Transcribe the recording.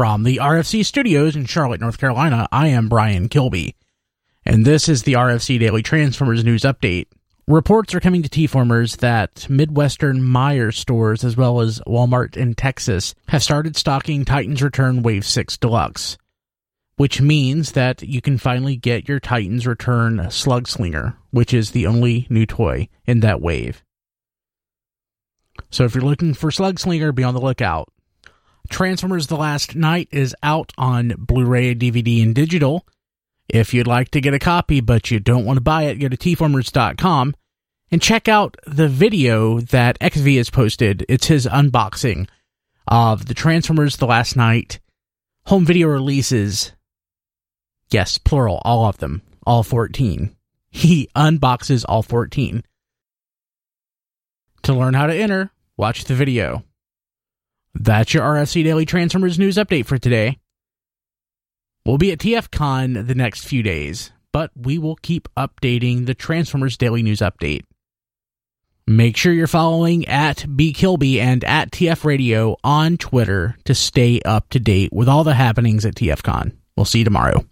From the RFC studios in Charlotte, North Carolina, I am Brian Kilby. And this is the RFC Daily Transformers News Update. Reports are coming to T-Formers that Midwestern Meijer stores, as well as Walmart in Texas, have started stocking Titans Return Wave 6 Deluxe, which means that you can finally get your Titans Return Slug Slinger, which is the only new toy in that wave. So if you're looking for Slug Slinger, be on the lookout. Transformers The Last Knight is out on Blu ray, DVD, and digital. If you'd like to get a copy but you don't want to buy it, go to tformers.com and check out the video that XV has posted. It's his unboxing of the Transformers The Last Knight home video releases. Yes, plural, all of them, all 14. He unboxes all 14. To learn how to enter, watch the video. That's your RFC Daily Transformers news update for today. We'll be at TFCon the next few days, but we will keep updating the Transformers Daily News Update. Make sure you're following at bkilby and at TF Radio on Twitter to stay up to date with all the happenings at TFCon. We'll see you tomorrow.